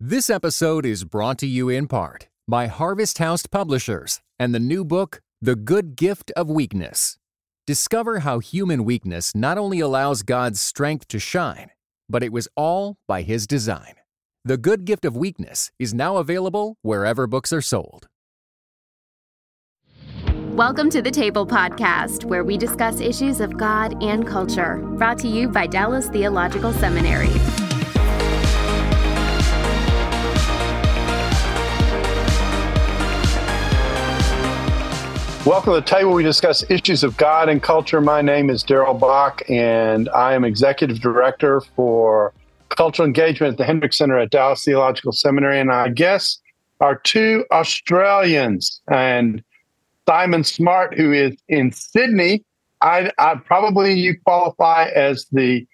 This episode is brought to you in part by Harvest House Publishers and the new book, The Good Gift of Weakness. Discover how human weakness not only allows God's strength to shine, but it was all by His design. The Good Gift of Weakness is now available wherever books are sold. Welcome to the Table Podcast, where we discuss issues of God and culture, brought to you by Dallas Theological Seminary. Welcome to the table. We discuss issues of God and culture. My name is Darrell Bock, and I am executive director for cultural engagement at the Hendrick Center at Dallas Theological Seminary. And I guess our two Australians and Simon Smart, who is in Sydney. I, I probably you qualify as the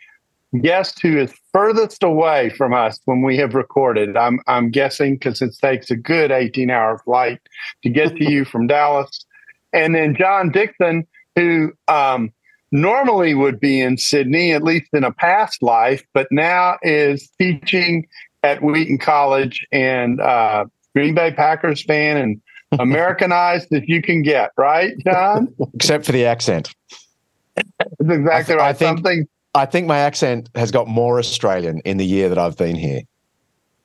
guest who is furthest away from us when we have recorded. I'm I'm guessing because it takes a good 18 hour flight to get to you from Dallas and then John Dickson, who um, normally would be in Sydney, at least in a past life, but now is teaching at Wheaton College and uh, Green Bay Packers fan and Americanized as you can get, right, John? Except for the accent. That's exactly I th- right. I think, Something. I think my accent has got more Australian in the year that I've been here.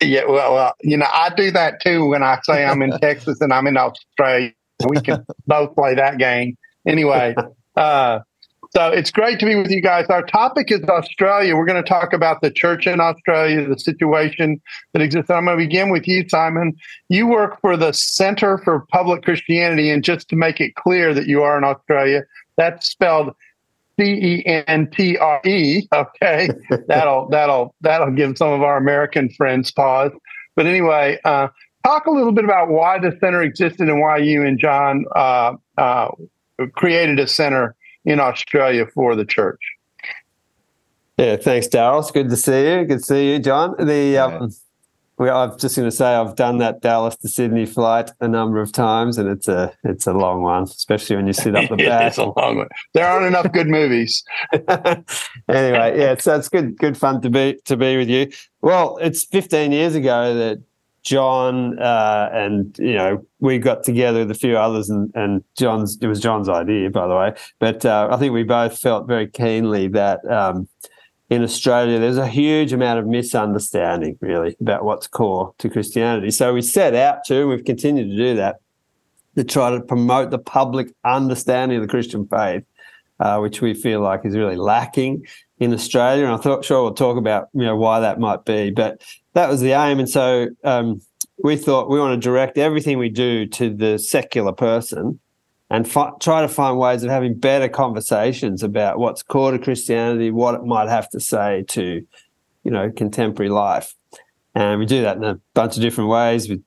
Yeah, well, well, you know, I do that too when I say I'm in Texas and I'm in Australia we can both play that game. Anyway, uh, so it's great to be with you guys. Our topic is Australia. We're going to talk about the church in Australia, the situation that exists. I'm going to begin with you, Simon. You work for the Center for Public Christianity, and just to make it clear that you are in Australia, that's spelled C E N T R E. Okay, that'll that'll that'll give some of our American friends pause. But anyway, uh, talk a little bit about why the center existed and why you and John uh, uh, created a center in Australia for the church. Yeah, thanks, Darrell. It's good to see you. Good to see you, John. The um, we, I'm just going to say I've done that Dallas to Sydney flight a number of times, and it's a it's a long one, especially when you sit up the back. it's a long one. There aren't enough good movies. anyway, yeah, so it's good good fun to be to be with you. Well, it's 15 years ago that John uh, and you know we got together with a few others and and John's it was John's idea by the way, but uh, I think we both felt very keenly that um, in Australia there's a huge amount of misunderstanding really about what's core to Christianity. So we set out to, and we've continued to do that, to try to promote the public understanding of the Christian faith, uh, which we feel like is really lacking in Australia. And I thought sure we'll talk about you know why that might be, but that was the aim. And so um, we thought we want to direct everything we do to the secular person and fi- try to find ways of having better conversations about what's core to Christianity, what it might have to say to, you know, contemporary life. And we do that in a bunch of different ways with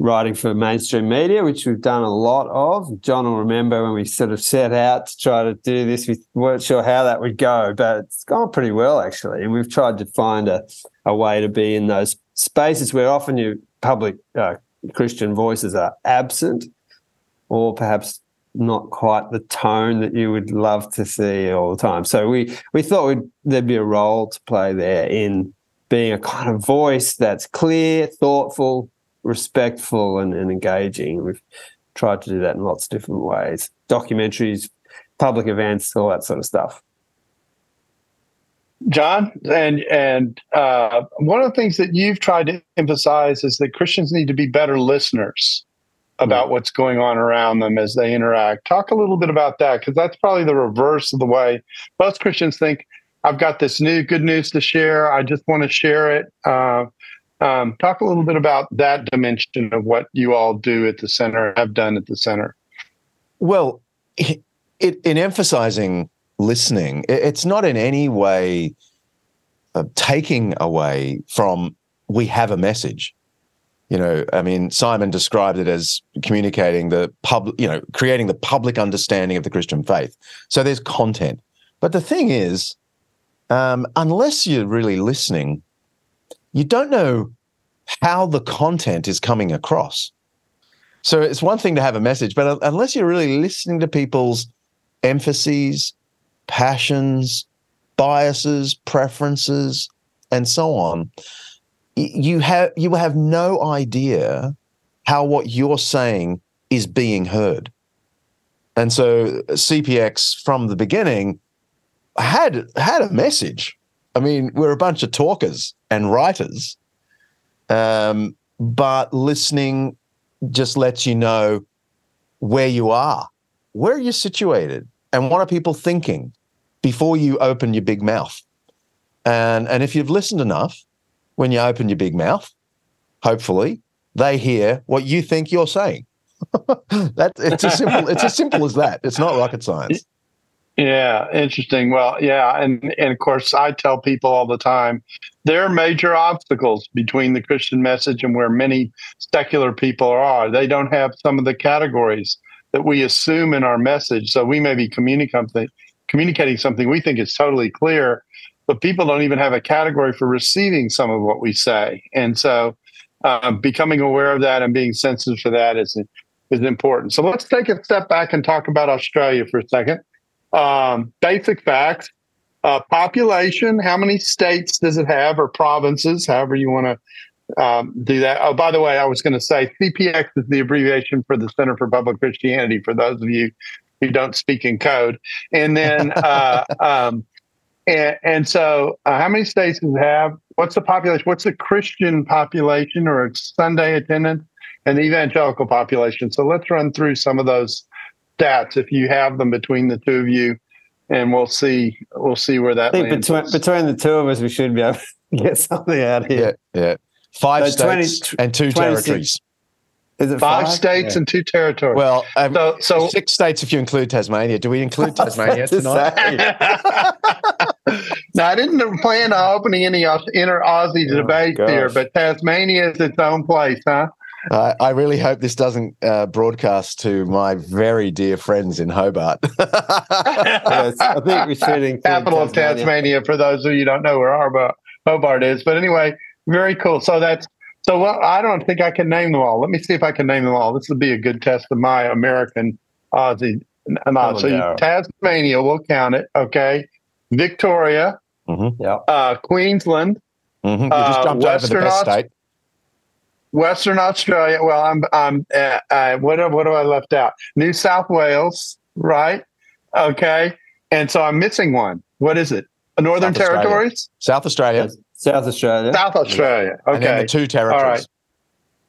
writing for mainstream media, which we've done a lot of. John will remember when we sort of set out to try to do this. We weren't sure how that would go, but it's gone pretty well actually. And we've tried to find a, a way to be in those spaces where often your public uh, Christian voices are absent, or perhaps not quite the tone that you would love to see all the time. So we we thought there'd be a role to play there in being a kind of voice that's clear, thoughtful, respectful and, and engaging. We've tried to do that in lots of different ways documentaries, public events, all that sort of stuff. John, and and uh, one of the things that you've tried to emphasize is that Christians need to be better listeners about mm-hmm. what's going on around them as they interact. Talk a little bit about that because that's probably the reverse of the way most Christians think. I've got this new good news to share. I just want to share it. Uh, um, talk a little bit about that dimension of what you all do at the center, have done at the center. Well, it, in emphasizing listening, it, it's not in any way uh, taking away from we have a message. You know, I mean, Simon described it as communicating the public, you know, creating the public understanding of the Christian faith. So there's content. But the thing is, um, unless you're really listening, you don't know how the content is coming across. So it's one thing to have a message, but unless you're really listening to people's emphases, passions, biases, preferences, and so on, you have you have no idea how what you're saying is being heard. And so CPX from the beginning had had a message. I mean, we're a bunch of talkers and writers, um, but listening just lets you know where you are, where are you situated, and what are people thinking before you open your big mouth. And and if you've listened enough, when you open your big mouth, hopefully they hear what you think you're saying. that it's as simple it's as simple as that. It's not rocket science. Yeah, interesting. Well, yeah, and and of course I tell people all the time there are major obstacles between the Christian message and where many secular people are. They don't have some of the categories that we assume in our message. So we may be communicating communicating something we think is totally clear, but people don't even have a category for receiving some of what we say. And so um, becoming aware of that and being sensitive to that is is important. So let's take a step back and talk about Australia for a second. Um, basic facts: uh, population. How many states does it have, or provinces? However you want to um, do that. Oh, by the way, I was going to say CPX is the abbreviation for the Center for Public Christianity. For those of you who don't speak in code, and then uh, um, and, and so, uh, how many states does it have? What's the population? What's the Christian population or Sunday attendance and the evangelical population? So let's run through some of those stats if you have them between the two of you, and we'll see we'll see where that. I think between between the two of us, we should be able to get something out of here. Yeah, yeah. Five so states 20, and two territories. Is it five, five? states yeah. and two territories? Well, um, so, so six states if you include Tasmania. Do we include Tasmania tonight? now, I didn't plan on opening any inner Aussie oh, debates gosh. here, but Tasmania is its own place, huh? Uh, I really hope this doesn't uh, broadcast to my very dear friends in Hobart. yes, I think we should include capital Tasmania. of Tasmania. For those of you who don't know where Hobart is, but anyway, very cool. So that's so well, I don't think I can name them all. Let me see if I can name them all. This would be a good test of my American Aussie knowledge. so you, Tasmania, we'll count it. Okay. Victoria. Mm-hmm. Yeah. Uh, Queensland. Mm-hmm. You just uh, jumped uh, over the best Aust- state. Western Australia. Well, I'm. I'm. Uh, uh, what? What have I left out? New South Wales. Right. Okay. And so I'm missing one. What is it? Northern South Territories. South Australia. South Australia. South Australia. Okay. And then the two territories. All right.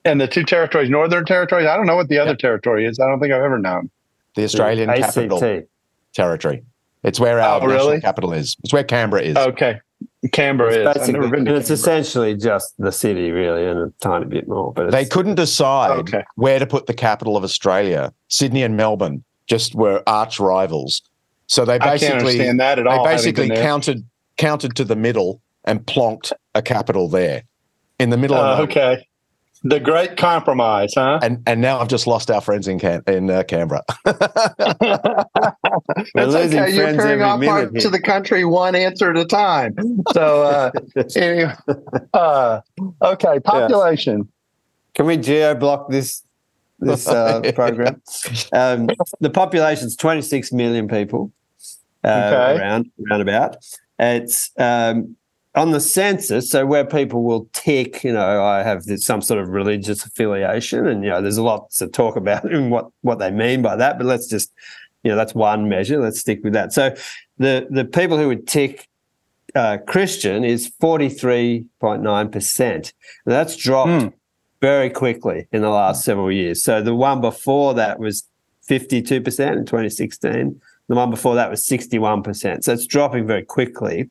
And the two territories, Northern Territories. I don't know what the other yep. territory is. I don't think I've ever known. The Australian the capital territory. It's where our oh, really? capital is. It's where Canberra is. Okay. Canberra it's is. it's essentially just the city, really, and a tiny bit more. But they couldn't decide okay. where to put the capital of Australia. Sydney and Melbourne just were arch rivals. So they basically that at all, they basically counted counted to the middle and plonked a capital there in the middle uh, of okay. The Great Compromise, huh? And and now I've just lost our friends in Can- in uh, Canberra. That's okay. You're carrying off parts of the country one answer at a time. So uh, anyway, uh, okay, population. Yeah. Can we geo block this this uh, program? Um, the population's 26 million people. Uh, okay. Around around about. It's um, on the census, so where people will tick, you know, I have this, some sort of religious affiliation, and you know, there's a lot to talk about and what what they mean by that. But let's just, you know, that's one measure. Let's stick with that. So, the the people who would tick uh, Christian is forty three point nine percent. That's dropped mm. very quickly in the last several years. So the one before that was fifty two percent in twenty sixteen. The one before that was sixty one percent. So it's dropping very quickly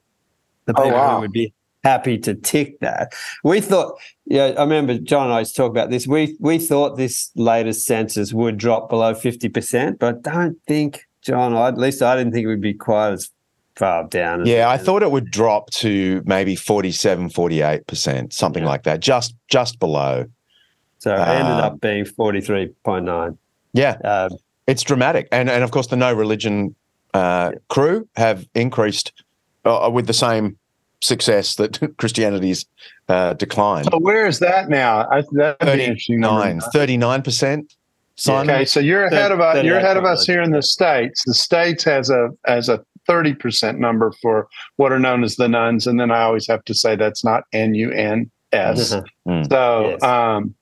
the people oh, wow. who would be happy to tick that. We thought, yeah, I remember John and I used to talk about this. We we thought this latest census would drop below fifty percent, but I don't think, John, at least I didn't think it would be quite as far down. yeah, I thought it would drop to maybe 47, 48%, something yeah. like that, just just below. So it ended um, up being 43.9. Yeah. Um, it's dramatic. And and of course the no religion uh, crew have increased uh, with the same success that Christianity's uh, declined. So where is that now? I, that'd 39, 39%. Simon? Okay, so you're ahead of us. You're ahead of us here in the states. The states has a has a thirty percent number for what are known as the nones, and then I always have to say that's not N U N S. Mm. So, Yes. um,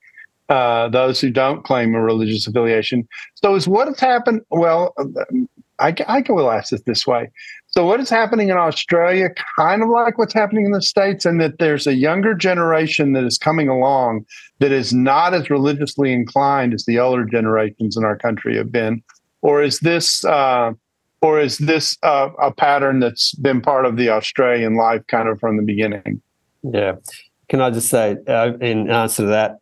uh, those who don't claim a religious affiliation. So, is what has happened? Well, I, I will ask it this way. So, what is happening in Australia, kind of like what's happening in the States, and that there's a younger generation that is coming along that is not as religiously inclined as the older generations in our country have been? Or is this, uh, or is this uh, a pattern that's been part of the Australian life kind of from the beginning? Yeah. Can I just say, uh, in answer to that,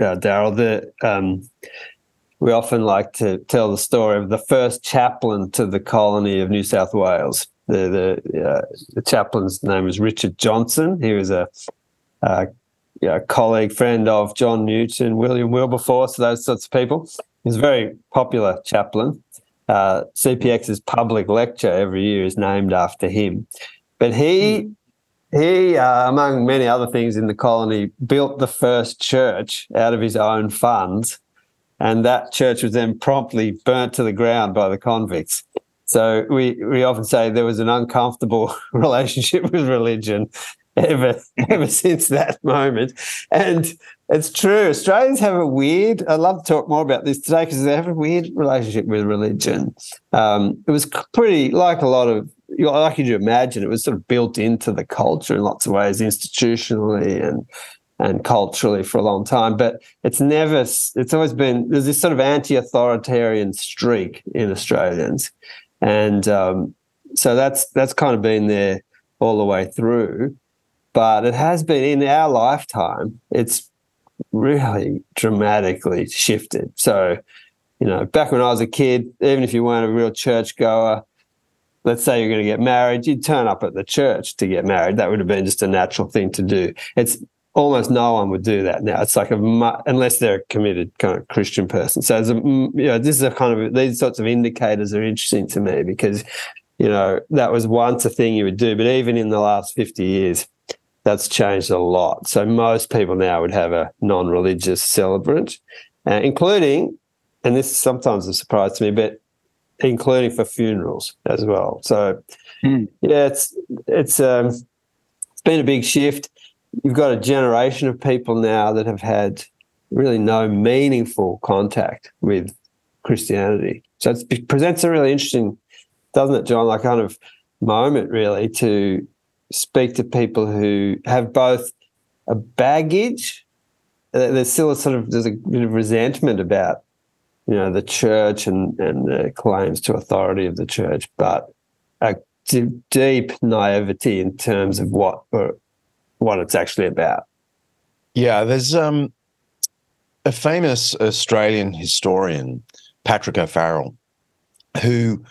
uh, Darrell, the um, we often like to tell the story of the first chaplain to the colony of New South Wales. The the, uh, the chaplain's name was Richard Johnson. He was a, uh yeah, colleague, friend of John Newton, William Wilberforce, those sorts of people. He was a very popular chaplain. Uh, CPX's public lecture every year is named after him. But he he, uh, among many other things in the colony, built the first church out of his own funds, and that church was then promptly burnt to the ground by the convicts. So we we often say there was an uncomfortable relationship with religion ever ever since that moment, and it's true. Australians have a weird. I'd love to talk more about this today because they have a weird relationship with religion. Um, it was pretty like a lot of like you imagine, it was sort of built into the culture in lots of ways, institutionally and and culturally for a long time. But it's never. It's always been there's this sort of anti-authoritarian streak in Australians, and um, so that's that's kind of been there all the way through. But it has been in our lifetime. It's really dramatically shifted. So, you know, back when I was a kid, even if you weren't a real churchgoer, let's say you're going to get married, you'd turn up at the church to get married. That would have been just a natural thing to do. It's almost no one would do that now. It's like a unless they're a committed kind of Christian person. So, as a, mm, you know, this is a kind of these sorts of indicators are interesting to me because you know that was once a thing you would do, but even in the last fifty years, that's changed a lot. So most people now would have a non-religious celebrant, uh, including, and this is sometimes a surprise to me, but including for funerals as well. So Hmm. yeah, it's it's um, it's been a big shift. You've got a generation of people now that have had really no meaningful contact with Christianity. So it presents a really interesting, doesn't it, John? Like kind of moment really to speak to people who have both a baggage. uh, There's still a sort of there's a bit of resentment about you know the church and and the claims to authority of the church, but a deep naivety in terms of what what it's actually about. Yeah, there's um, a famous Australian historian, Patrick O'Farrell, who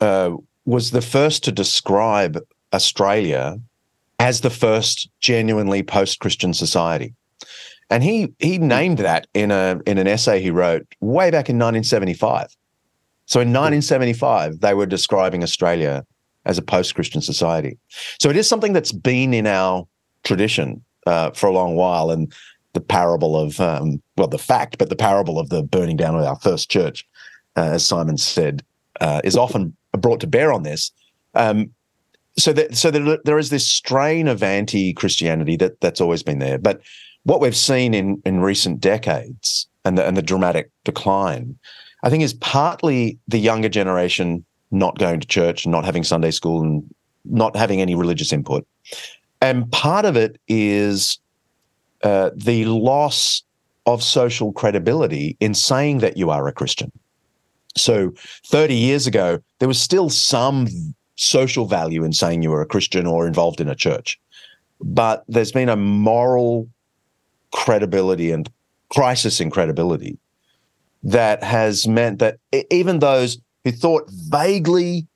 uh, was the first to describe Australia as the first genuinely post-Christian society. And he he named that in a in an essay he wrote way back in 1975. So in 1975, they were describing Australia as a post-Christian society. So it is something that's been in our tradition uh, for a long while. And the parable of, um, well, the fact, but the parable of the burning down of our first church, uh, as Simon said, uh, is often brought to bear on this. Um, so that so that there is this strain of anti-Christianity that that's always been there. But what we've seen in in recent decades and the, and the dramatic decline, I think, is partly the younger generation not going to church, not having Sunday school, and not having any religious input. And part of it is uh, the loss of social credibility in saying that you are a Christian. So 30 years ago, there was still some social value in saying you were a Christian or involved in a church. But there's been a moral credibility and crisis in credibility that has meant that even those who thought vaguely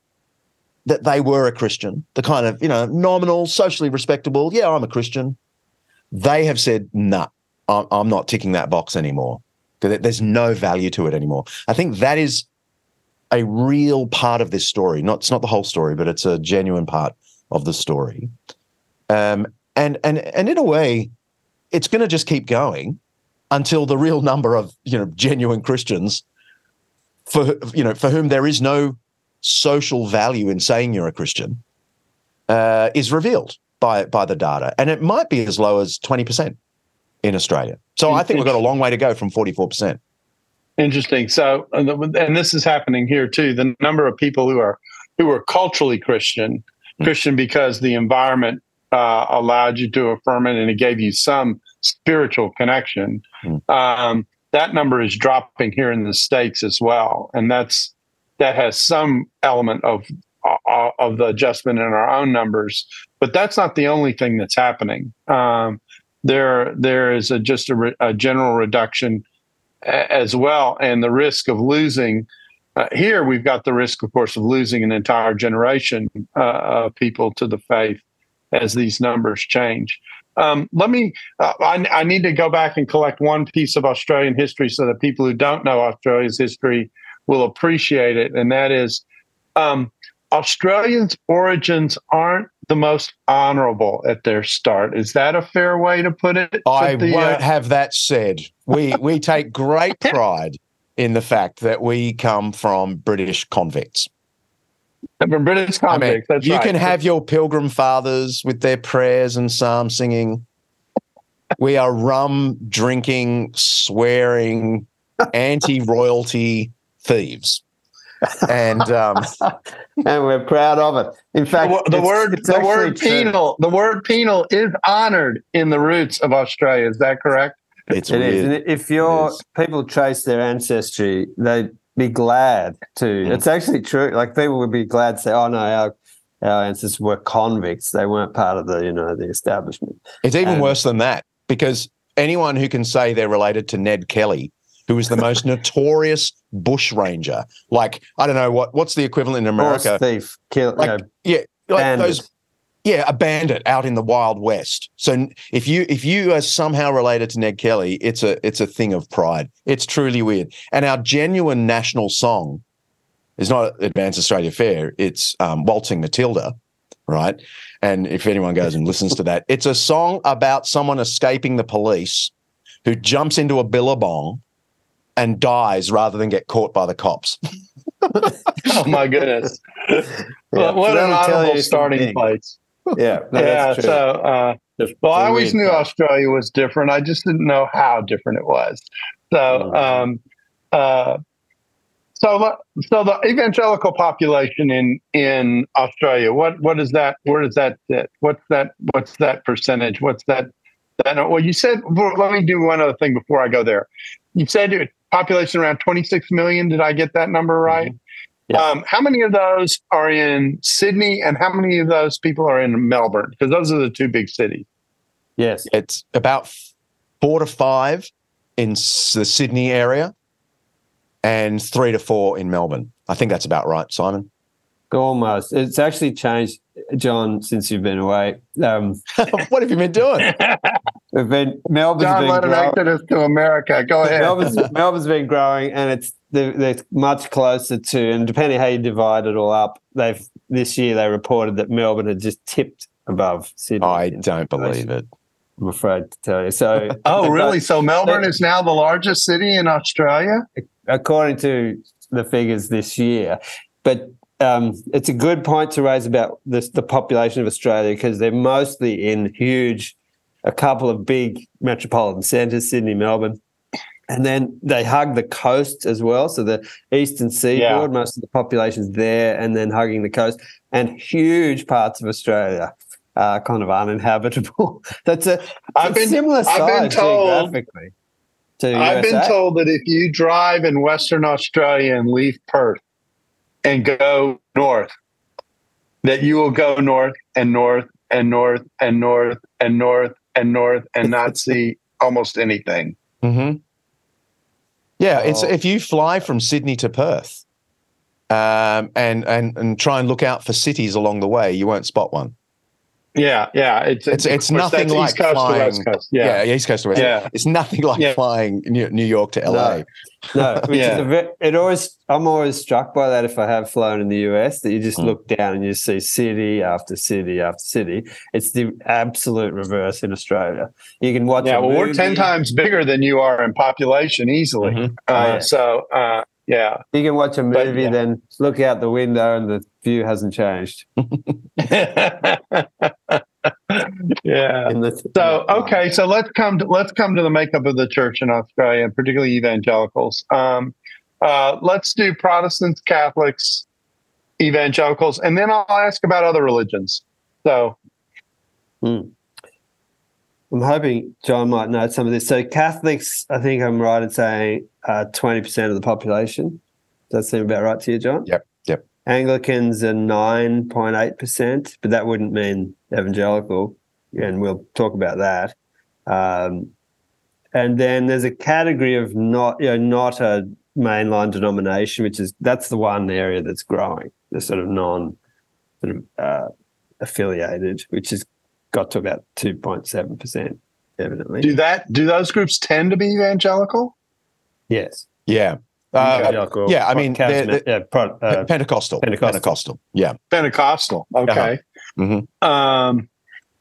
that they were a Christian, the kind of, you know, nominal, socially respectable, yeah, I'm a Christian, they have said, nah, I'm, not ticking that box anymore. There's no value to it anymore. I think that is a real part of this story. Not it's not the whole story, but it's a genuine part of the story. Um, and and and in a way, it's going to just keep going until the real number of you know genuine Christians for you know for whom there is no social value in saying you're a Christian uh, is revealed. by by the data, and it might be as low as twenty percent in Australia. So I think we've got a long way to go from forty four percent. Interesting. So, and this is happening here too. The number of people who are who are culturally Christian, mm-hmm. Christian because the environment uh, allowed you to affirm it and it gave you some spiritual connection. Mm-hmm. Um, that number is dropping here in the states as well, and that's that has some element of uh, of the adjustment in our own numbers. But that's not the only thing that's happening. Um, there there is a, just a, re, a general reduction as well, and the risk of losing. Uh, here, we've got the risk, of course, of losing an entire generation uh, of people to the faith as these numbers change. Um, let me, uh, I, I, need to go back and collect one piece of Australian history so that people who don't know Australia's history will appreciate it. And that is um, Australians' origins aren't the most honorable at their start. Is that a fair way to put it? I won't uh, have that said. We we take great pride in the fact that we come from British convicts. From British convicts, I mean, you right. can have your pilgrim fathers with their prayers and psalm singing. We are rum drinking, swearing, anti-royalty thieves and um, and we're proud of it. In fact, the, the word it's the word penal true. the word penal is honored in the roots of Australia. Is that correct? It's it is. And if your people trace their ancestry, they'd be glad to. Mm. It's actually true. Like people would be glad to say, "Oh no, our our ancestors were convicts. They weren't part of the you know the establishment." It's even and, worse than that because anyone who can say they're related to Ned Kelly who was the most notorious bushranger. Like I don't know what what's the equivalent in America? Horse thief, kill, like, yeah, like those. Yeah, a bandit out in the wild west. So if you if you are somehow related to Ned Kelly, it's a it's a thing of pride. It's truly weird. And our genuine national song is not Advance Australia Fair. It's um, Waltzing Matilda, right? And if anyone goes and listens to that, it's a song about someone escaping the police who jumps into a billabong and dies rather than get caught by the cops. oh my goodness! yeah, well, what an honorable starting place. Yeah, no, yeah. So, uh, well, I always knew Australia was different. I just didn't know how different it was. So, mm-hmm. um, uh, so, so the evangelical population in in Australia, what what is that? Where does that sit? What's that? What's that percentage? What's that? that well, you said. Well, let me do one other thing before I go there. You said population around 26 million. Did I get that number mm-hmm. right? Yeah. Um, how many of those are in Sydney and how many of those people are in Melbourne? Because those are the two big cities. Yes. It's about four to five in the Sydney area and three to four in Melbourne. I think that's about right, Simon. Almost. It's actually changed, John, since you've been away. Um, what have you been doing? we've been Melbourne's John been led an exodus to America. Go ahead. Melbourne's, Melbourne's been growing, and it's they're, they're, much closer to. And depending how you divide it all up, they've this year they reported that Melbourne had just tipped above Sydney. I don't believe it. I'm afraid to tell you. So, oh, really? So Melbourne is now the largest city in Australia, according to the figures this year. But um, it's a good point to raise about this, the population of Australia because they're mostly in huge, a couple of big metropolitan centres, Sydney, Melbourne. And then they hug the coast as well. So the eastern seaboard, yeah. most of the population's there and then hugging the coast. And huge parts of Australia are kind of uninhabitable. That's a, I've been, similar I've been told, geographically. I've USA. been told that if you drive in Western Australia and leave Perth, and go north, that you will go north and north and north and north and north and north and north and not see almost anything. Mm-hmm. Yeah, it's if you fly from Sydney to Perth, um, and and and try and look out for cities along the way, you won't spot one. Yeah, yeah. It's it's, it's nothing like flying. Yeah. yeah, East Coast to West. Yeah. It's nothing like yeah. flying New York to LA. No, no yeah. Bit, it always. I'm always struck by that if I have flown in the US that you just mm. look down and you see city after city after city. It's the absolute reverse in Australia. You can watch. Yeah, well, movie. we're ten times bigger than you are in population easily. Mm-hmm. Uh, oh, yeah. So. Uh, yeah. You can watch a movie, but, yeah. then look out the window, and the view hasn't changed. yeah. The, so okay, so let's come to let's come to the makeup of the church in Australia, and particularly evangelicals. Um, uh, let's do Protestants, Catholics, evangelicals, and then I'll ask about other religions. So, hmm. I'm hoping John might know some of this. So Catholics, I think I'm right in saying uh, twenty uh, percent of the population. Does that seem about right to you, John? Yep. Yep. Anglicans are nine point eight percent, but that wouldn't mean evangelical, and we'll talk about that. Um, and then there's a category of not, you know, not a mainline denomination, which is that's the one area that's growing, the sort of non sort of uh, affiliated, which has got to about two point seven percent, evidently. Do that? Do those groups tend to be evangelical? Yes. Yeah. Uh, yeah, I mean, they're, they're, yeah, pro, uh, Pentecostal, Pentecostal, Pentecostal, yeah, Pentecostal. Okay. Uh-huh. Mm-hmm. Um,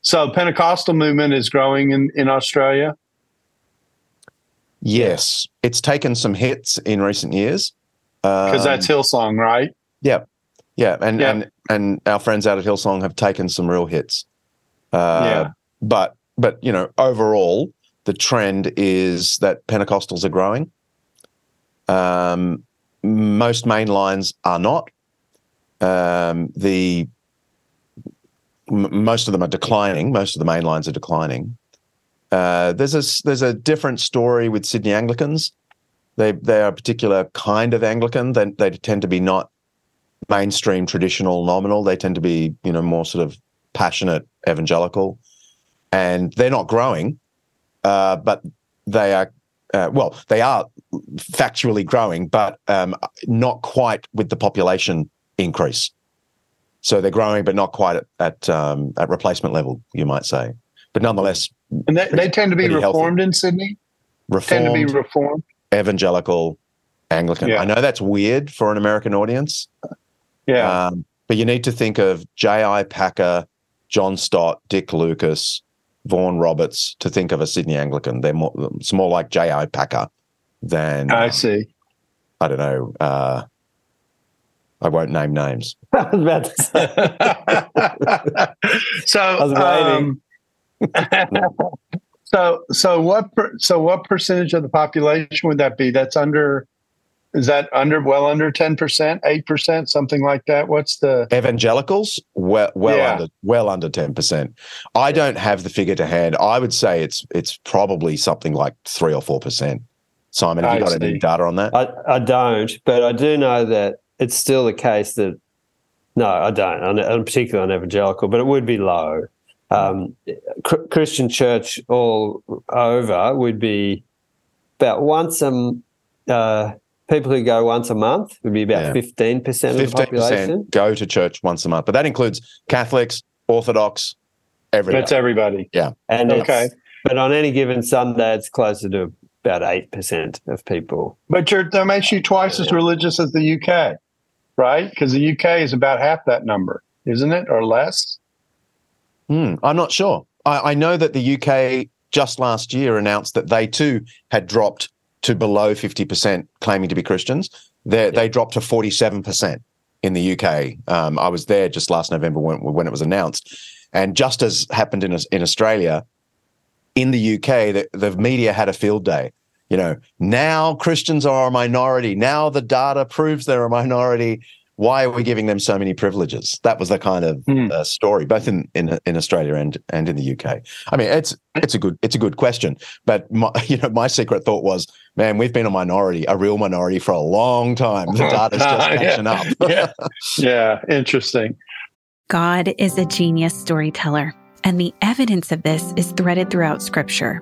so Pentecostal movement is growing in in Australia. Yes, it's taken some hits in recent years. Because um, that's Hillsong, right? Yeah, yeah, and yeah. and and our friends out at Hillsong have taken some real hits. Uh, yeah, but but you know, overall, the trend is that Pentecostals are growing. Um, most main lines are not. Um, the m- most of them are declining. Most of the main lines are declining. Uh, there's a there's a different story with Sydney Anglicans. They they are a particular kind of Anglican. They they tend to be not mainstream traditional nominal. They tend to be you know more sort of passionate evangelical, and they're not growing, uh, but they are uh, well they are factually growing, but um, not quite with the population increase. So they're growing, but not quite at at, um, at replacement level, you might say. But nonetheless, and they, they tend to be reformed healthy. in Sydney. Reformed, tend to be reformed, evangelical, Anglican. Yeah. I know that's weird for an American audience. Yeah, um, but you need to think of J.I. Packer, John Stott, Dick Lucas, Vaughan Roberts to think of a Sydney Anglican. They're more it's more like J.I. Packer than I see. I don't know. Uh, I won't name names. I was about to say. so I was waiting. Um, so so what per, so what percentage of the population would that be? That's under is that under well under 10%, 8%, something like that? What's the evangelicals? Well well yeah. under well under 10%. I don't have the figure to hand. I would say it's it's probably something like 3 or 4%. Simon, have I you got see. any data on that? I, I don't, but I do know that it's still the case that no, I don't. I'm particularly on evangelical, but it would be low um, Christian church all over would be about once a uh, people who go once a month would be about fifteen yeah. percent of the population go to church once a month, but that includes Catholics, Orthodox, everybody. That's everybody. Yeah, and okay. But on any given Sunday, it's closer to about eight percent of people. But you're, that makes you twice yeah. as religious as the UK, right? Because the UK is about half that number, isn't it, or less? Hmm, I'm not sure. I, I know that the UK just last year announced that they too had dropped to below 50% claiming to be Christians. Yeah. They dropped to 47% in the UK. Um, I was there just last November when, when it was announced. And just as happened in, in Australia, in the UK, the, the media had a field day. You know, now Christians are a minority. Now the data proves they're a minority why are we giving them so many privileges? That was the kind of mm. uh, story, both in, in in Australia and and in the UK. I mean, it's it's a good it's a good question, but my, you know, my secret thought was, man, we've been a minority, a real minority, for a long time. The data's just catching yeah. up. yeah, yeah, interesting. God is a genius storyteller, and the evidence of this is threaded throughout Scripture.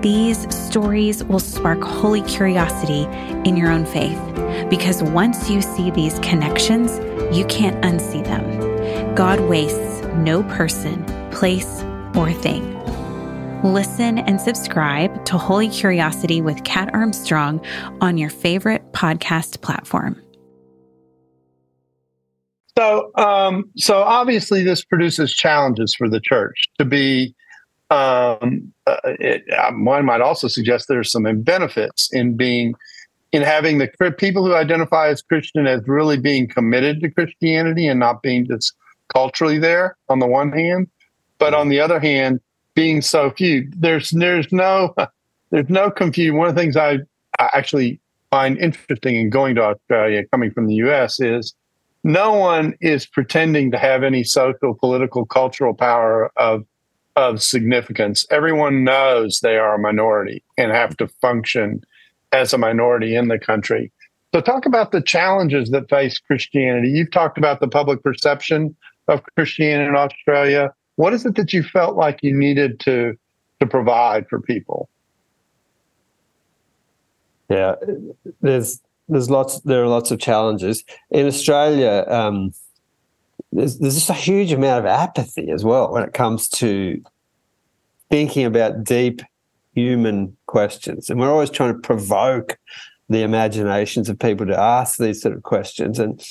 These stories will spark holy curiosity in your own faith because once you see these connections, you can't unsee them. God wastes no person, place, or thing. Listen and subscribe to Holy Curiosity with Kat Armstrong on your favorite podcast platform. So, um, so obviously, this produces challenges for the church to be. Um, it, uh, one might also suggest there's some benefits in being, in having the people who identify as Christian as really being committed to Christianity and not being just culturally there on the one hand, but on the other hand, being so few. There's there's no there's no confusion. One of the things I, I actually find interesting in going to Australia, coming from the U.S., is no one is pretending to have any social, political, cultural power of of significance. Everyone knows they are a minority and have to function as a minority in the country. So, talk about the challenges that face Christianity. You've talked about the public perception of Christianity in Australia. What is it that you felt like you needed to to provide for people? Yeah, there's there's lots there are lots of challenges in Australia. Um, there's there's just a huge amount of apathy as well when it comes to thinking about deep human questions, and we're always trying to provoke the imaginations of people to ask these sort of questions. And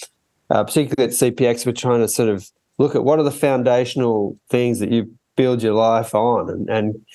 uh, particularly at CPX, we're trying to sort of look at what are the foundational things that you build your life on, and, and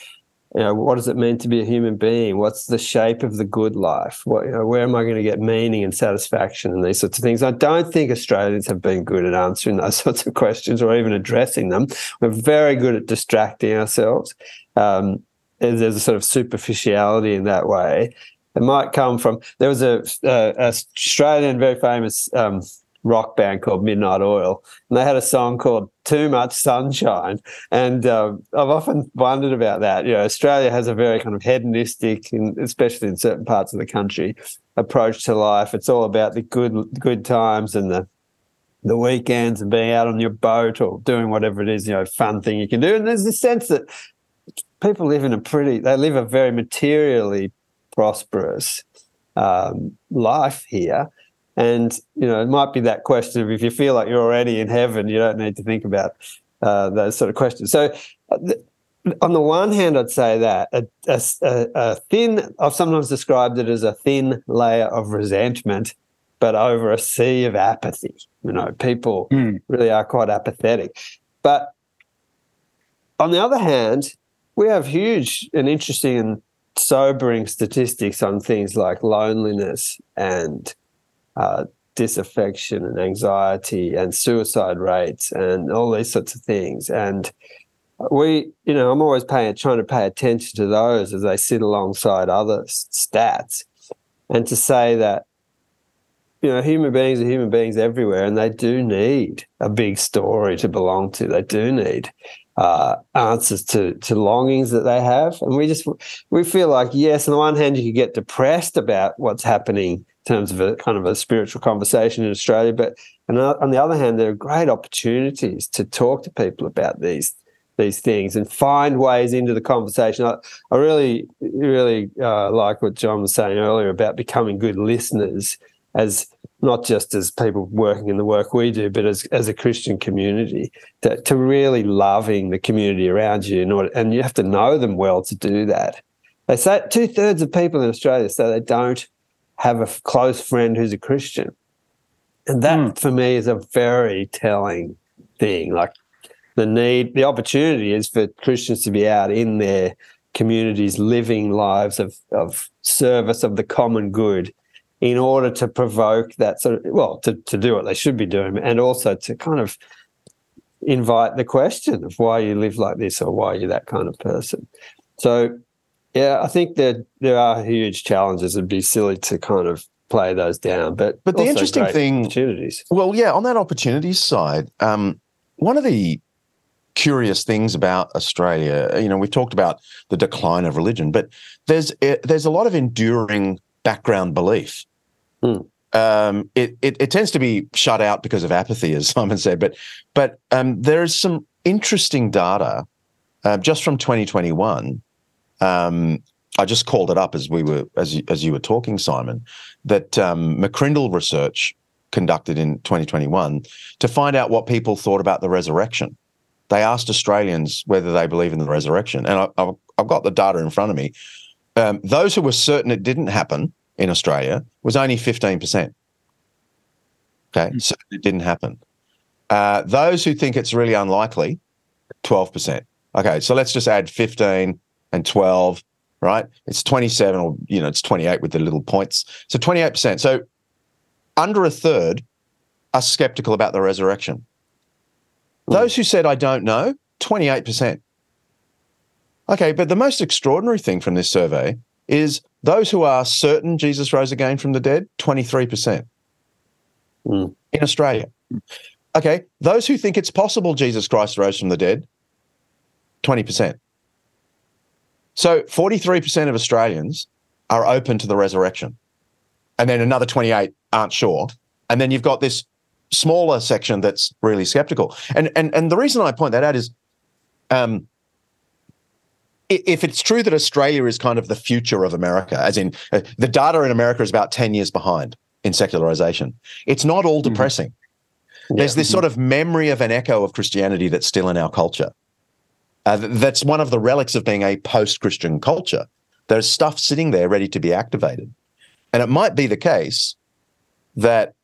you know, what does it mean to be a human being? What's the shape of the good life? What, you know, where am I going to get meaning and satisfaction and these sorts of things? I don't think Australians have been good at answering those sorts of questions or even addressing them. We're very good at distracting ourselves. Um, there's a sort of superficiality in that way. It might come from there was a, a Australian very famous um, rock band called Midnight Oil, and they had a song called "Too Much Sunshine." And uh, I've often wondered about that. You know, Australia has a very kind of hedonistic, especially in certain parts of the country, approach to life. It's all about the good good times and the the weekends and being out on your boat or doing whatever it is, you know, fun thing you can do. And there's this sense that people live in a pretty, they live a very materially prosperous um, life here. And you know, it might be that question of if you feel like you're already in heaven, you don't need to think about uh, those sort of questions. So, uh, on the one hand, I'd say that a, a, a, thin, I've sometimes described it as a thin layer of resentment, but over a sea of apathy. You know, people mm. really are quite apathetic. But on the other hand, we have huge and interesting and sobering statistics on things like loneliness and uh, disaffection and anxiety and suicide rates and all these sorts of things. And we, you know, I'm always paying, trying to pay attention to those as they sit alongside other stats, and to say that, you know, human beings are human beings everywhere, and they do need a big story to belong to. They do need uh, answers to to longings that they have, and we just we feel like yes, on the one hand, you could get depressed about what's happening terms of a kind of a spiritual conversation in Australia. But and on the other hand, there are great opportunities to talk to people about these these things and find ways into the conversation. I, I really, really uh, like what John was saying earlier about becoming good listeners, as not just as people working in the work we do, but as as a Christian community, to, to really loving the community around you, and, and you have to know them well to do that. They say two thirds of people in Australia say they don't have a close friend who's a Christian. And that mm. for me is a very telling thing. Like the need, the opportunity is for Christians to be out in their communities living lives of, of service of the common good in order to provoke that sort of, well, to, to do what they should be doing and also to kind of invite the question of why you live like this or why you're that kind of person. So yeah, I think that there are huge challenges. It'd be silly to kind of play those down. But but the interesting thing, opportunities. Well, yeah, on that opportunities side, um, one of the curious things about Australia, you know, we've talked about the decline of religion, but there's eh, there's a lot of enduring background belief. Hmm. Um, it, it, it tends to be shut out because of apathy, as Simon said. But but um, there's some interesting data uh, just from 2021 um, I just called it up as we were as you, as you were talking, Simon, that um, McCrindle research conducted in 2021 to find out what people thought about the resurrection. they asked Australians whether they believe in the resurrection, and I, have I've got the data in front of me. Um, those who were certain it didn't happen in Australia was only fifteen percent. Okay, so it didn't happen. Uh, those who think it's really unlikely, twelve percent. Okay, so let's just add fifteen and twelve. Right, it's twenty-seven, or you know, it's twenty-eight with the little points. So twenty-eight percent. So under a third are skeptical about the resurrection. Those who said, I don't know, 28%. Okay, but the most extraordinary thing from this survey is those who are certain Jesus rose again from the dead, 23% mm. in Australia. Okay, those who think it's possible Jesus Christ rose from the dead, 20%. So 43% of Australians are open to the resurrection. And then another 28 aren't sure. And then you've got this smaller section that's really skeptical. And and and the reason I point that out is, um, if it's true that Australia is kind of the future of America, as in uh, the data in America is about ten years behind in secularization, it's not all mm-hmm. depressing. Mm-hmm. There's this mm-hmm. sort of memory of an echo of Christianity that's still in our culture. Uh, that's one of the relics of being a post-Christian culture. There's stuff sitting there ready to be activated, and it might be the case that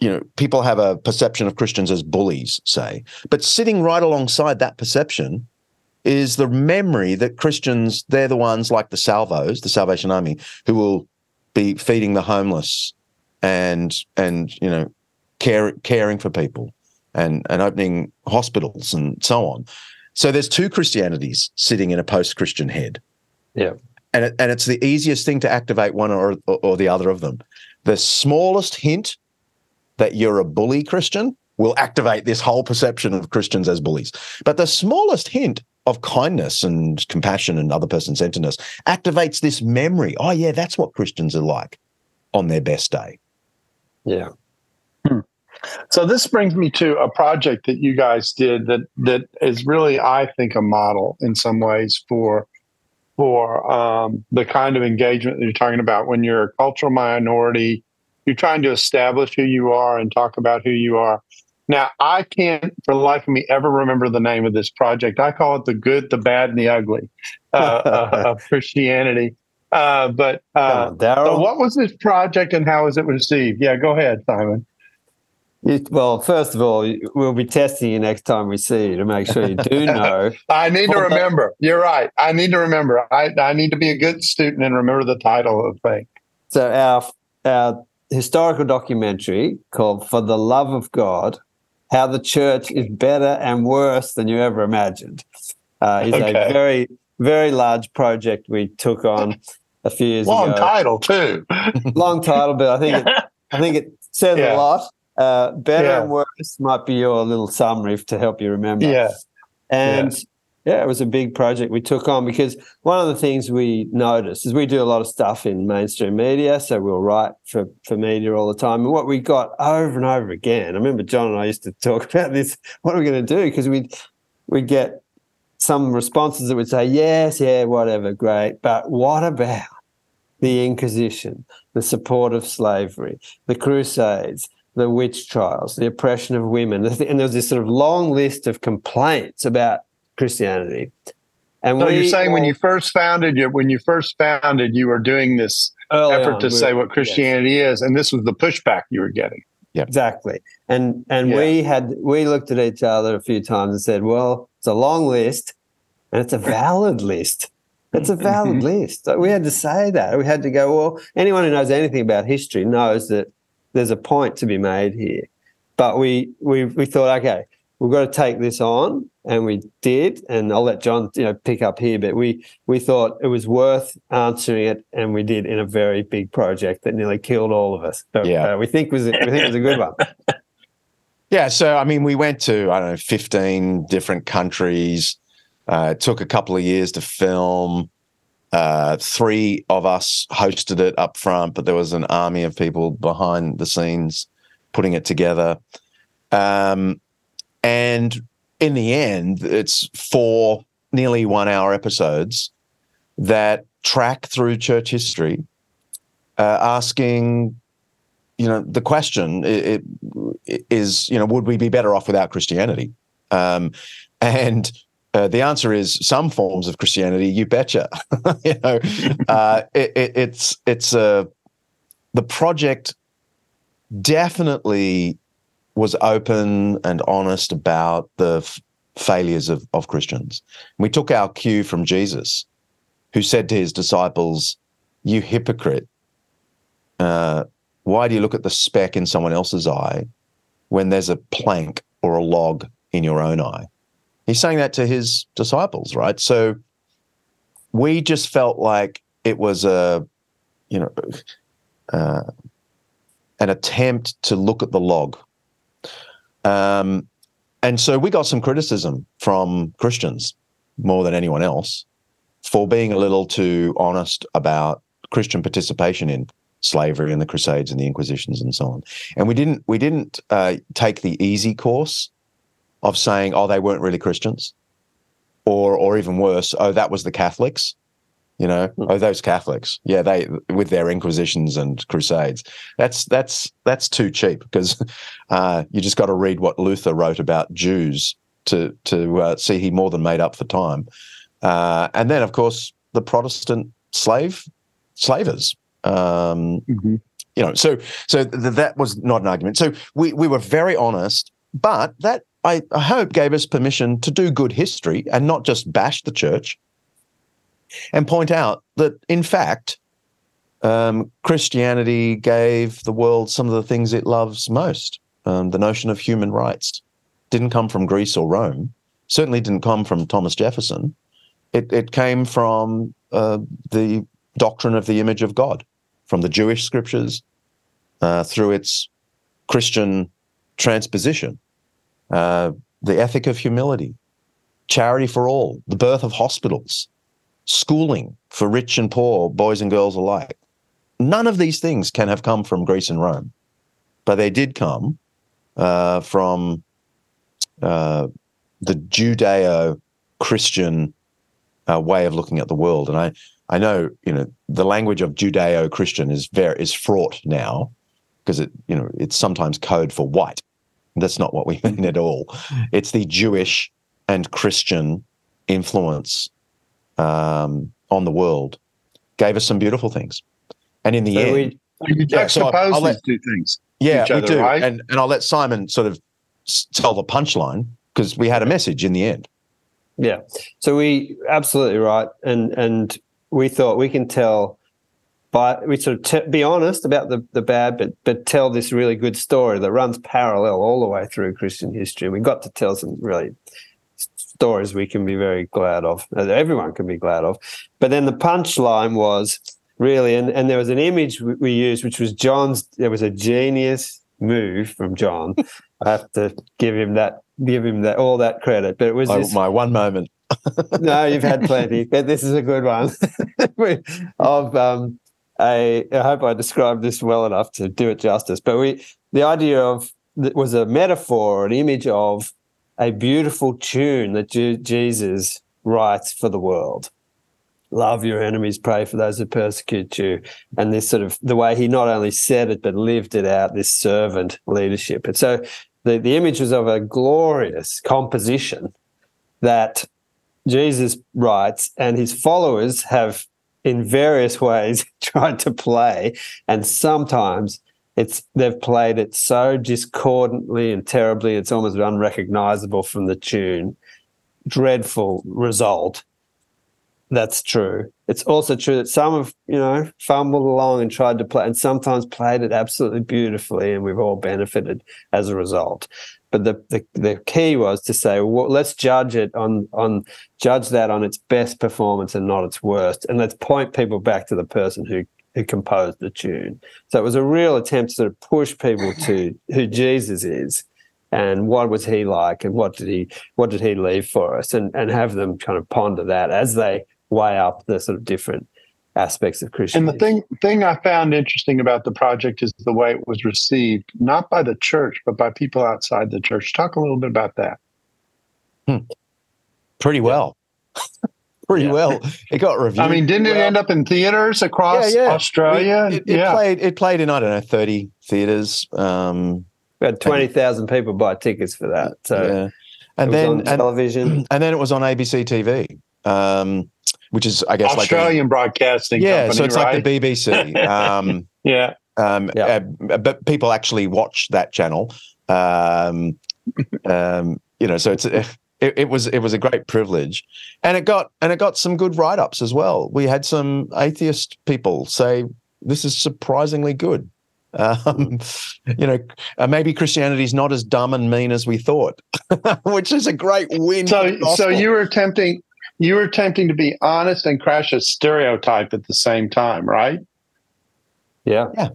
you know, people have a perception of Christians as bullies, say, but sitting right alongside that perception is the memory that Christians, they're the ones like the Salvos, the Salvation Army, who will be feeding the homeless and and you know care, caring for people and and opening hospitals and so on. So there's two Christianities sitting in a post-Christian head. Yeah. And it, and it's the easiest thing to activate one or, or, or the other of them. The smallest hint that you're a bully Christian will activate this whole perception of Christians as bullies. But the smallest hint of kindness and compassion and other person centeredness activates this memory. Oh, yeah, that's what Christians are like on their best day. Yeah. So this brings me to a project that you guys did that that is really, I think, a model in some ways for for um, the kind of engagement that you're talking about when you're a cultural minority you're trying to establish who you are and talk about who you are. Now, I can't for the life of me ever remember the name of this project. I call it the good, the bad, and the ugly uh, uh of Christianity. Uh, but uh, on, so what was this project and how was it received? Yeah, go ahead, Simon. It, well, first of all, we'll be testing you next time we see you to make sure you do know. I need to remember. You're right. I need to remember. I, I need to be a good student and remember the title of the thing. So our our historical documentary called For the Love of God How the Church is Better and Worse Than You Ever Imagined. Uh, is okay. a very, very large project we took on a few years Long ago. Long title, too. Long title, but I think it, I think it says yeah. a lot. Uh, better yeah. and worse might be your little summary to help you remember. Yeah. And yeah, it was a big project we took on because one of the things we noticed is we do a lot of stuff in mainstream media, so we'll write for, for media all the time. And what we got over and over again, I remember John and I used to talk about this. What are we going to do? Because we'd we'd get some responses that would say, "Yes, yeah, whatever, great," but what about the Inquisition, the support of slavery, the Crusades? The witch trials, the oppression of women, and there was this sort of long list of complaints about Christianity. And so we, you're saying all, when you first founded you when you first founded, you were doing this effort on, to say what Christianity yes. is, and this was the pushback you were getting. Yeah, exactly. And and yeah. we had we looked at each other a few times and said, well, it's a long list, and it's a valid list. It's a valid mm-hmm. list. We had to say that. We had to go, well, anyone who knows anything about history knows that there's a point to be made here. But we we we thought, okay, we've got to take this on and we did and i'll let john you know pick up here. But we we thought it was worth answering it and we did in a very big project that nearly killed all of us. But yeah. Uh, we think was we think it was a good one. Yeah so i mean we went to i don't know 15 different countries. Uh, it took a couple of years to film uh, three of us hosted it up front but there was an army of people behind the scenes putting it together um, and in the end, it's four nearly one hour episodes that track through church history, uh, asking, you know, the question it, it is, you know, would we be better off without Christianity? Um, And uh, the answer is some forms of Christianity. You betcha. you know, uh, it, it, it's it's a uh, the project definitely was open and honest about the f- failures of, of Christians. We took our cue from Jesus, who said to his disciples, "You hypocrite! Uh, why do you look at the speck in someone else's eye when there's a plank or a log in your own eye?" He's saying that to his disciples, right? So we just felt like it was a, you know, uh, an attempt to look at the log. Um, and so we got some criticism from Christians more than anyone else for being a little too honest about Christian participation in slavery and the Crusades and the Inquisitions and so on. And we didn't we didn't uh, take the easy course of saying, oh, they weren't really Christians, or or even worse, oh, that was the Catholics. You know, mm. oh, those Catholics, yeah, they with their inquisitions and crusades. That's that's that's too cheap because uh, you just got to read what Luther wrote about Jews to to uh, see he more than made up for time. Uh, and then, of course, the Protestant slave slavers. Um, mm-hmm. You know, so so th- that was not an argument. So we we were very honest, but that I, I hope gave us permission to do good history and not just bash the church and point out that, in fact, um, Christianity gave the world some of the things it loves most. Um, the notion of human rights didn't come from Greece or Rome, certainly didn't come from Thomas Jefferson. It, it came from uh, the doctrine of the image of God, from the Jewish scriptures, uh, through its Christian transposition uh, the ethic of humility, charity for all, the birth of hospitals, schooling for rich and poor, boys and girls alike. None of these things can have come from Greece and Rome, but they did come uh, from uh, the Judeo Christian uh, way of looking at the world. And I, I know, you know, the language of Judeo Christian is very is fraught now because it, you know, it's sometimes code for white. That's not what we mean at all. It's the Jewish and Christian influence um, on the world gave us some beautiful things. And in the so end, we, you yeah, so I'll, I'll let, two things. Yeah, we other, do. Right? And, and I'll let Simon sort of tell the punchline because we had a message in the end. Yeah. So we absolutely right. And and we thought we can tell but we sort of t- be honest about the, the bad, but but tell this really good story that runs parallel all the way through Christian history. We've got to tell some really stories we can be very glad of, everyone can be glad of. But then the punchline was really, and, and there was an image we, we used, which was John's. There was a genius move from John. I have to give him that, give him that all that credit. But it was my, this, my one moment. no, you've had plenty, but this is a good one of um, I hope I described this well enough to do it justice. But we, the idea of it was a metaphor, an image of a beautiful tune that Jesus writes for the world. Love your enemies, pray for those who persecute you. And this sort of the way he not only said it, but lived it out, this servant leadership. And so the, the image was of a glorious composition that Jesus writes, and his followers have in various ways tried to play, and sometimes it's they've played it so discordantly and terribly it's almost unrecognizable from the tune. Dreadful result. That's true. It's also true that some have, you know, fumbled along and tried to play, and sometimes played it absolutely beautifully, and we've all benefited as a result. But the, the, the key was to say, well, let's judge it on on judge that on its best performance and not its worst, and let's point people back to the person who who composed the tune. So it was a real attempt to sort of push people to who Jesus is and what was he like and what did he what did he leave for us and and have them kind of ponder that as they weigh up the sort of different aspects of Christianity. And the thing thing I found interesting about the project is the way it was received, not by the church, but by people outside the church. Talk a little bit about that. Hmm. Pretty well. Pretty yeah. well. It got reviewed. I mean, didn't well. it end up in theaters across yeah, yeah. Australia? It, it, yeah. played. It played in I don't know thirty theaters. Um, we had twenty thousand people buy tickets for that. So and It was then on and, television. and then it was on ABC TV, um, which is I guess like Australian broadcasting like a, yeah, company, so it's right? like the BBC. Um, yeah. um, Yeah. uh, but people actually watch that channel. Um, um, you know, so it's it, it was it was a great privilege, and it got and it got some good write ups as well. We had some atheist people say this is surprisingly good. Um, you know, uh, maybe Christianity's not as dumb and mean as we thought, which is a great win. So so you were attempting you were attempting to be honest and crash a stereotype at the same time, right? Yeah. Yeah.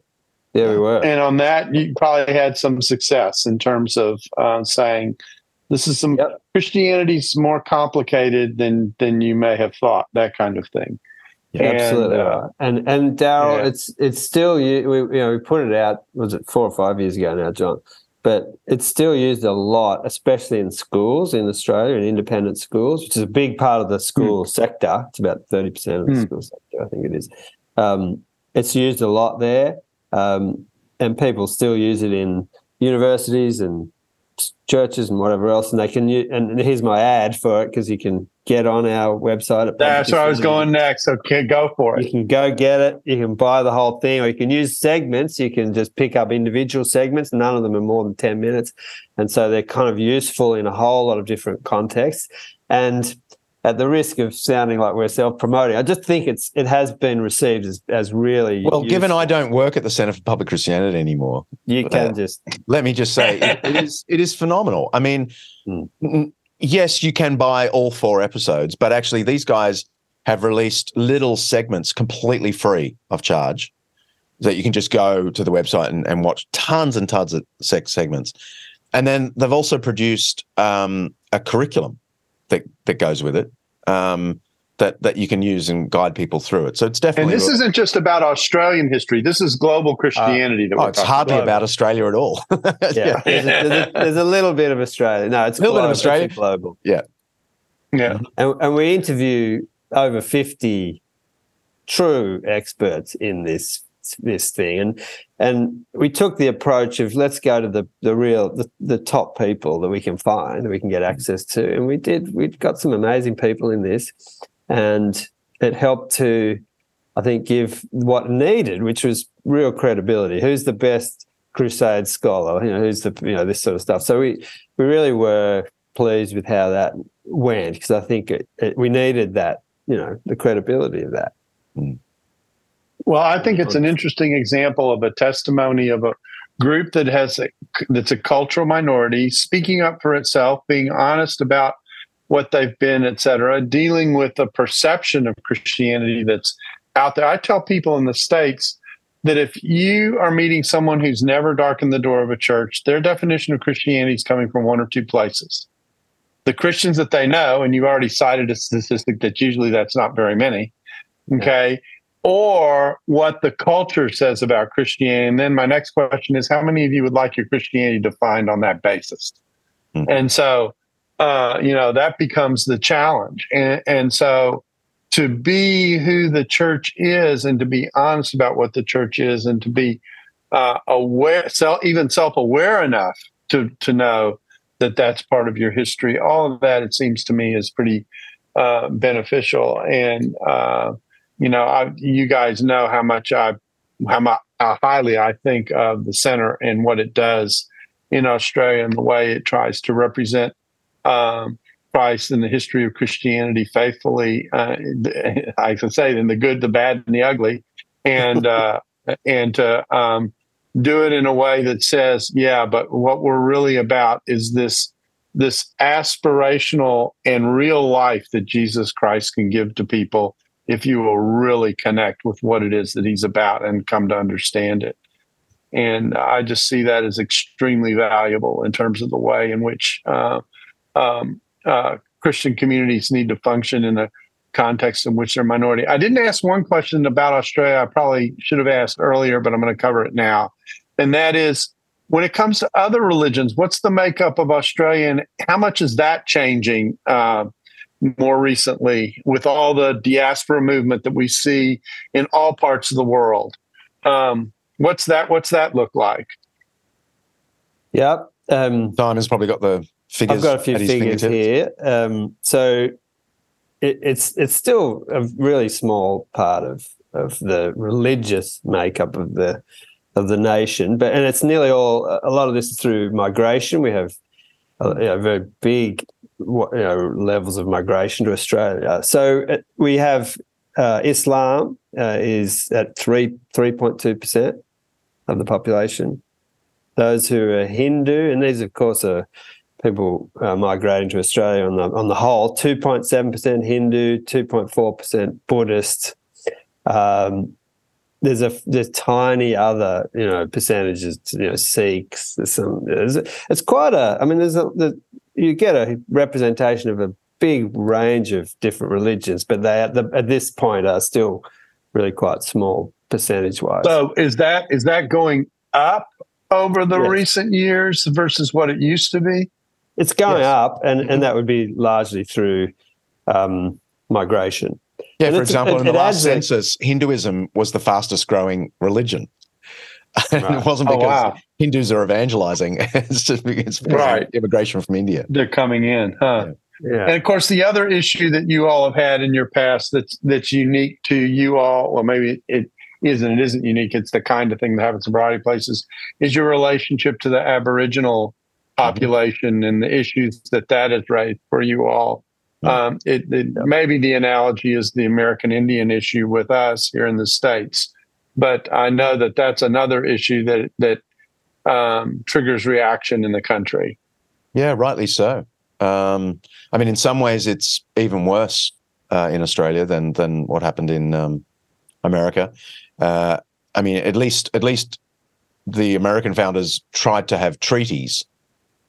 Yeah, we were. And on that, you probably had some success in terms of uh, saying this is some Yep. Christianity's more complicated than than you may have thought. That kind of thing. And, Absolutely uh. And and Darrell, yeah. it's it's still you. we you know we put it out was it four or five years ago now, John, but it's still used a lot, especially in schools in Australia, in independent schools, which is a big part of the school sector. It's about thirty percent of the Hmm. school sector, I think it is. Um, it's used a lot there, um, and people still use it in universities and churches and whatever else. And they can use, and here's my ad for it because you can get on our website. At That's where I was going next. Okay, go for it. you can go get it. You can buy the whole thing, or you can use segments. You can just pick up individual segments. None of them are more than 10 minutes. And so they're kind of useful in a whole lot of different contexts. And at the risk of sounding like we're self-promoting, I just think it's it has been received as, as really well, given. I don't work at the Center for Public Christianity anymore, you can uh, just let me just say it, it is it is phenomenal. I mean, Hmm. Yes, you can buy all four episodes, but actually these guys have released little segments completely free of charge that you can just go to the website and, and watch tons and tons of sex segments. And then they've also produced um, a curriculum that that goes with it um, that that you can use and guide people through it. So it's definitely. And definitely this isn't just about Australian history. This is global uh, Christianity that oh, we're it's hardly about. about Australia at all. yeah. There's, a, there's, a, there's a little bit of Australia. No, it's A little bit of Australia. global. Yeah. Mm-hmm. And, and we interview over 50 true experts in this this thing and and we took the approach of let's go to the the real the, the top people that we can find that we can get access to and we did we got some amazing people in this and it helped to i think give what needed which was real credibility. Who's the best crusade scholar? You know who's the you know this sort of stuff. So we we really were pleased with how that went because I think it, it, we needed that, you know, the credibility of that. Well, I think it's an interesting example of a testimony of a group that has a, that's a cultural minority speaking up for itself, being honest about what they've been, et cetera, dealing with the perception of Christianity that's out there. I tell people in the States that if you are meeting someone who's never darkened the door of a church, their definition of Christianity is coming from one or two places. The Christians that they know, and you've already cited a statistic that usually that's not very many, okay, or what the culture says about Christianity. And then my next question is how many of you would like your Christianity defined on that basis? Mhm. And so, uh, you know, that becomes the challenge. And, and so, to be who the church is and to be honest about what the church is and to be uh, aware, self, even self aware enough to, to know that that's part of your history, all of that, it seems to me, is pretty uh, beneficial. And, uh, you know, I, you guys know how much I, how, my, how highly I think of the center and what it does in Australia and the way it tries to represent um, Christ and the history of Christianity faithfully. Uh, I can say in the good, the bad, and the ugly, and uh, and to um, do it in a way that says, yeah, but what we're really about is this this aspirational and real life that Jesus Christ can give to people if you will really connect with what it is that he's about and come to understand it. And I just see that as extremely valuable in terms of the way in which uh, um, uh, Christian communities need to function in a context in which they're minority. I didn't ask one question about Australia. I probably should have asked earlier, but I'm going to cover it now. And that is when it comes to other religions, what's the makeup of Australia and how much is that changing uh, more recently with all the diaspora movement that we see in all parts of the world? Um, what's that? What's that look like? Yeah. Um, Simon's probably got the figures? I've got a few figures here. Um, so it, it's it's still a really small part of of the religious makeup of the of the nation, but and it's nearly all. A lot of this is through migration. We have uh, you know, very big you know, levels of migration to Australia. So uh, we have uh, Islam uh, is at three three point two percent of the population. Those who are Hindu, and these of course are people uh, migrating to Australia on the on the whole, two point seven percent Hindu, two point four percent Buddhist. Um, there's a there's tiny other you know percentages you know Sikhs. There's some. There's, it's quite a. I mean, there's a. The, you get a representation of a big range of different religions, but they at, the, at this point are still really quite small percentage wise. So is that is that going up over the Yes. recent years versus what it used to be? It's going Yes. up, and, and that would be largely through um, migration. Yeah, And for example, it- in the last adds a- census, Hinduism was the fastest growing religion. Right. it wasn't Oh, because wow. Hindus are evangelizing; it's just because of Right. immigration from India. They're coming in, huh? Yeah. And of course, the other issue that you all have had in your past that's that's unique to you all, well, maybe it isn't. It isn't unique. It's the kind of thing that happens in a variety of places. Is your relationship to the Aboriginal population and the issues that that has raised for you all? Um, it, it maybe the analogy is the American Indian issue with us here in the states, but I know that that's another issue that that um, triggers reaction in the country. Yeah, rightly so. Um, I mean, in some ways, it's even worse uh, in Australia than than what happened in um, America. Uh, I mean, at least at least the American founders tried to have treaties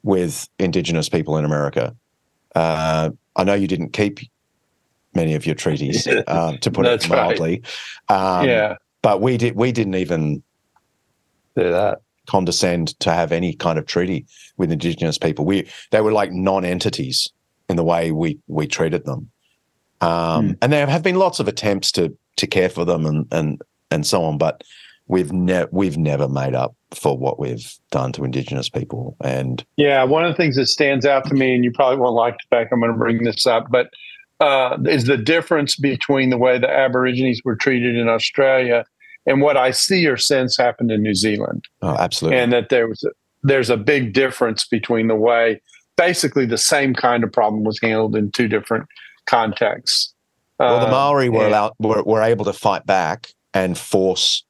with Indigenous people in America. Uh, I know you didn't keep many of your treaties, uh, to put it right. mildly. Um, yeah. but we did. We didn't even Do that. condescend to have any kind of treaty with indigenous people. We they were like non-entities in the way we we treated them. Um, Hmm. And there have been lots of attempts to to care for them and and and so on, but we've never we've never made up for what we've done to indigenous people. And Yeah, one of the things that stands out to me, and you probably won't like the fact I'm going to bring this up, but uh, is the difference between the way the Aborigines were treated in Australia and what I see or sense happened in New Zealand, oh, absolutely, and that there was a, there's a big difference between the way, basically, the same kind of problem was handled in two different contexts. well, the Uh, Maori were allowed were, were able to fight back and force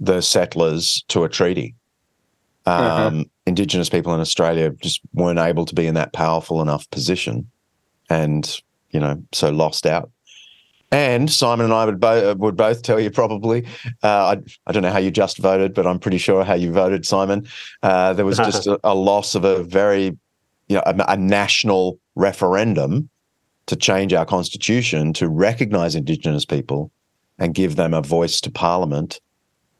the settlers to a treaty. Um, Uh-huh. Indigenous people in Australia just weren't able to be in that powerful enough position, and you know, so lost out. And Simon and I would both would both tell you probably. Uh, I I don't know how you just voted, but I'm pretty sure how you voted, Simon. Uh, there was just a, a loss of a very, you know, a, a national referendum to change our constitution to recognize Indigenous people and give them a voice to Parliament.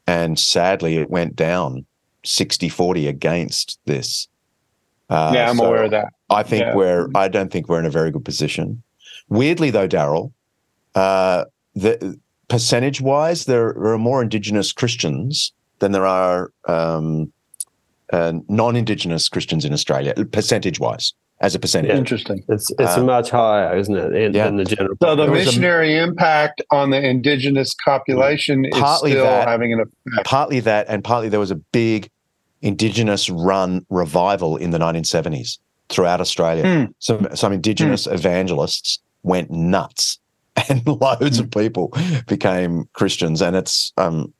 And sadly, it went down 60 40 against this. Uh, yeah, I'm so aware of that. I think Yeah. we're, I don't think we're in a very good position. Weirdly, though, Darrell, uh, the percentage wise, there are more Indigenous Christians than there are um, uh, non Indigenous Christians in Australia, percentage wise, as a percentage. Interesting. It's it's Uh, much higher, isn't it, in, yeah. than the general? So the There was a- missionary impact on the indigenous population is Partly still that. having an effect. partly that, and partly there was a big Indigenous run revival in the 1970s throughout Australia. Hmm. Some some Indigenous evangelists went nuts, and loads Hmm. of people became Christians, and it's um,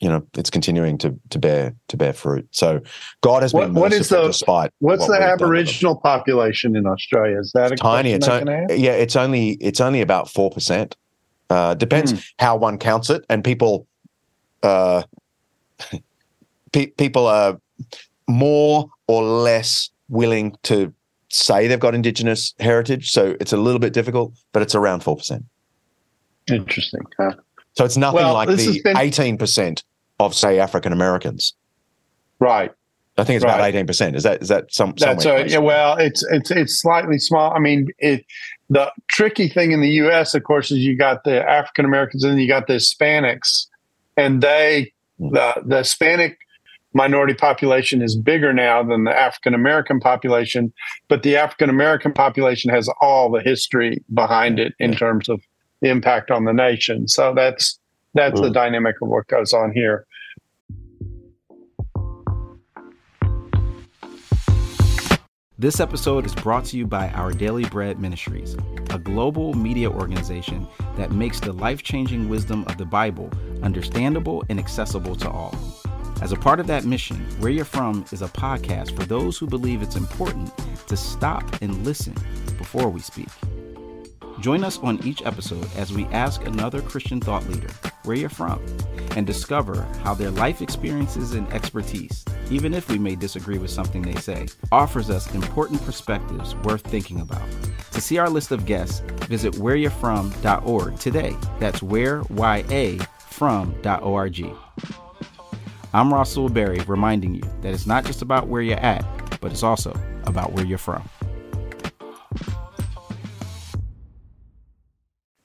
you know, it's continuing to to bear to bear fruit. So God has been What- what is the- despite What's what the we've done to them. Aboriginal population in Australia? Is that a tiny. It's on- yeah, it's only it's only about four percent. Uh, depends Hmm. how one counts it, and people, uh, pe- people are more or less willing to say they've got Indigenous heritage. So it's a little bit difficult, but it's around four percent. Interesting. Huh? So it's nothing Well, like the been- eighteen percent of say African Americans. Right. I think it's about eighteen percent. Is that is that some? That's a, yeah, well, it's it's it's slightly small. I mean, it the tricky thing in the U.S. of course is you got the African Americans and you got the Hispanics, and they Hmm. the the Hispanic minority population is bigger now than the African American population, but the African American population has all the history behind it in terms of the impact on the nation. So that's that's the hmm. dynamic of what goes on here. This episode is brought to you by Our Daily Bread Ministries, a global media organization that makes the life changing wisdom of the Bible understandable and accessible to all. As a part of that mission, Where You're From is a podcast for those who believe it's important to stop and listen before we speak. Join us on each episode as we ask another Christian thought leader where you're from and discover how their life experiences and expertise, even if we may disagree with something they say, offers us important perspectives worth thinking about. To see our list of guests, visit whereyou'refrom.org today. That's where y a from.org. I'm Russell Berry reminding you that it's not just about where you're at, but it's also about where you're from.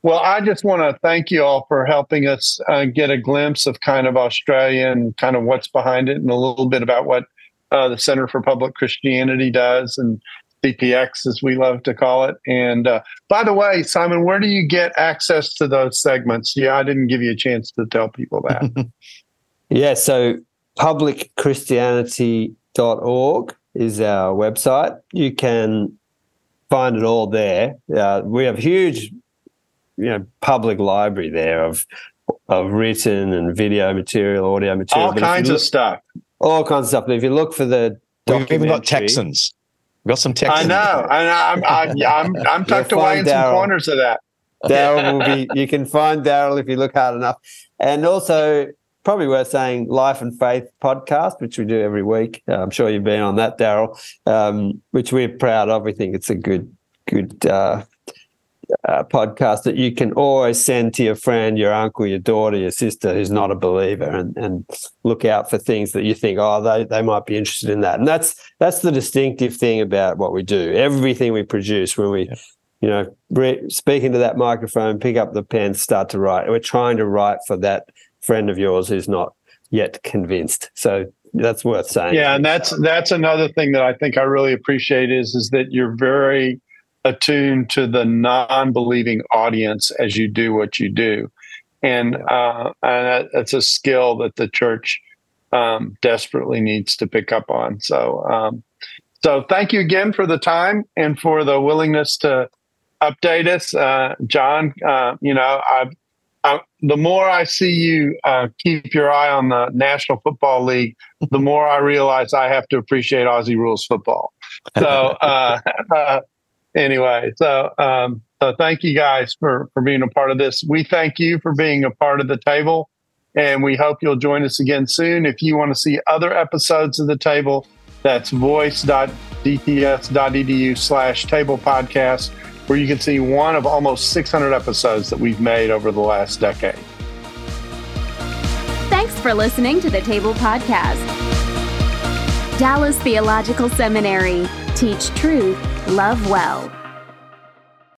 Well, I just want to thank you all for helping us uh, get a glimpse of kind of Australia and kind of what's behind it, and a little bit about what uh, the Center for Public Christianity does, and CPX, as we love to call it. And uh, by the way, Simon, where do you get access to those segments? Yeah, I didn't give you a chance to tell people that. yeah, so publicchristianity.org is our website. You can find it all there. Uh, we have huge you know public library there of of written and video material, audio material, all kinds look, of stuff, all kinds of stuff. But if you look for the we've even got Texans. We've got some Texans. I know, I know. I'm, I'm, I'm, I'm tucked away in Darrell. some corners of that. Darrell will be. You can find Darrell if you look hard enough, and also probably worth saying Life and Faith podcast, which we do every week. Uh, I'm sure you've been on that, Darrell, um, which we're proud of. We think it's a good, good uh, uh, podcast that you can always send to your friend, your uncle, your daughter, your sister who's not a believer, and, and look out for things that you think, oh, they, they might be interested in that. And that's that's the distinctive thing about what we do. Everything we produce when we, you know, re- speak into that microphone, pick up the pen, start to write. We're trying to write for that friend of yours who's not yet convinced. So that's worth saying. Yeah, and that's that's another thing that I think I really appreciate is is that you're very attuned to the non-believing audience as you do what you do, and uh, and that's a skill that the church um, desperately needs to pick up on. So, um, so thank you again for the time and for the willingness to update us, uh, John. Uh, you know, I, I, the more I see you uh, keep your eye on the National Football League, the more I realize I have to appreciate Aussie rules football. So, uh, uh, anyway, so um, so thank you guys for for being a part of this. We thank you for being a part of the table, and we hope you'll join us again soon. If you want to see other episodes of the table, that's voice.dts.edu slash table podcast, where you can see one of almost 600 episodes that we've made over the last decade. Thanks for listening to the Table Podcast. Dallas Theological Seminary. Teach truth love well.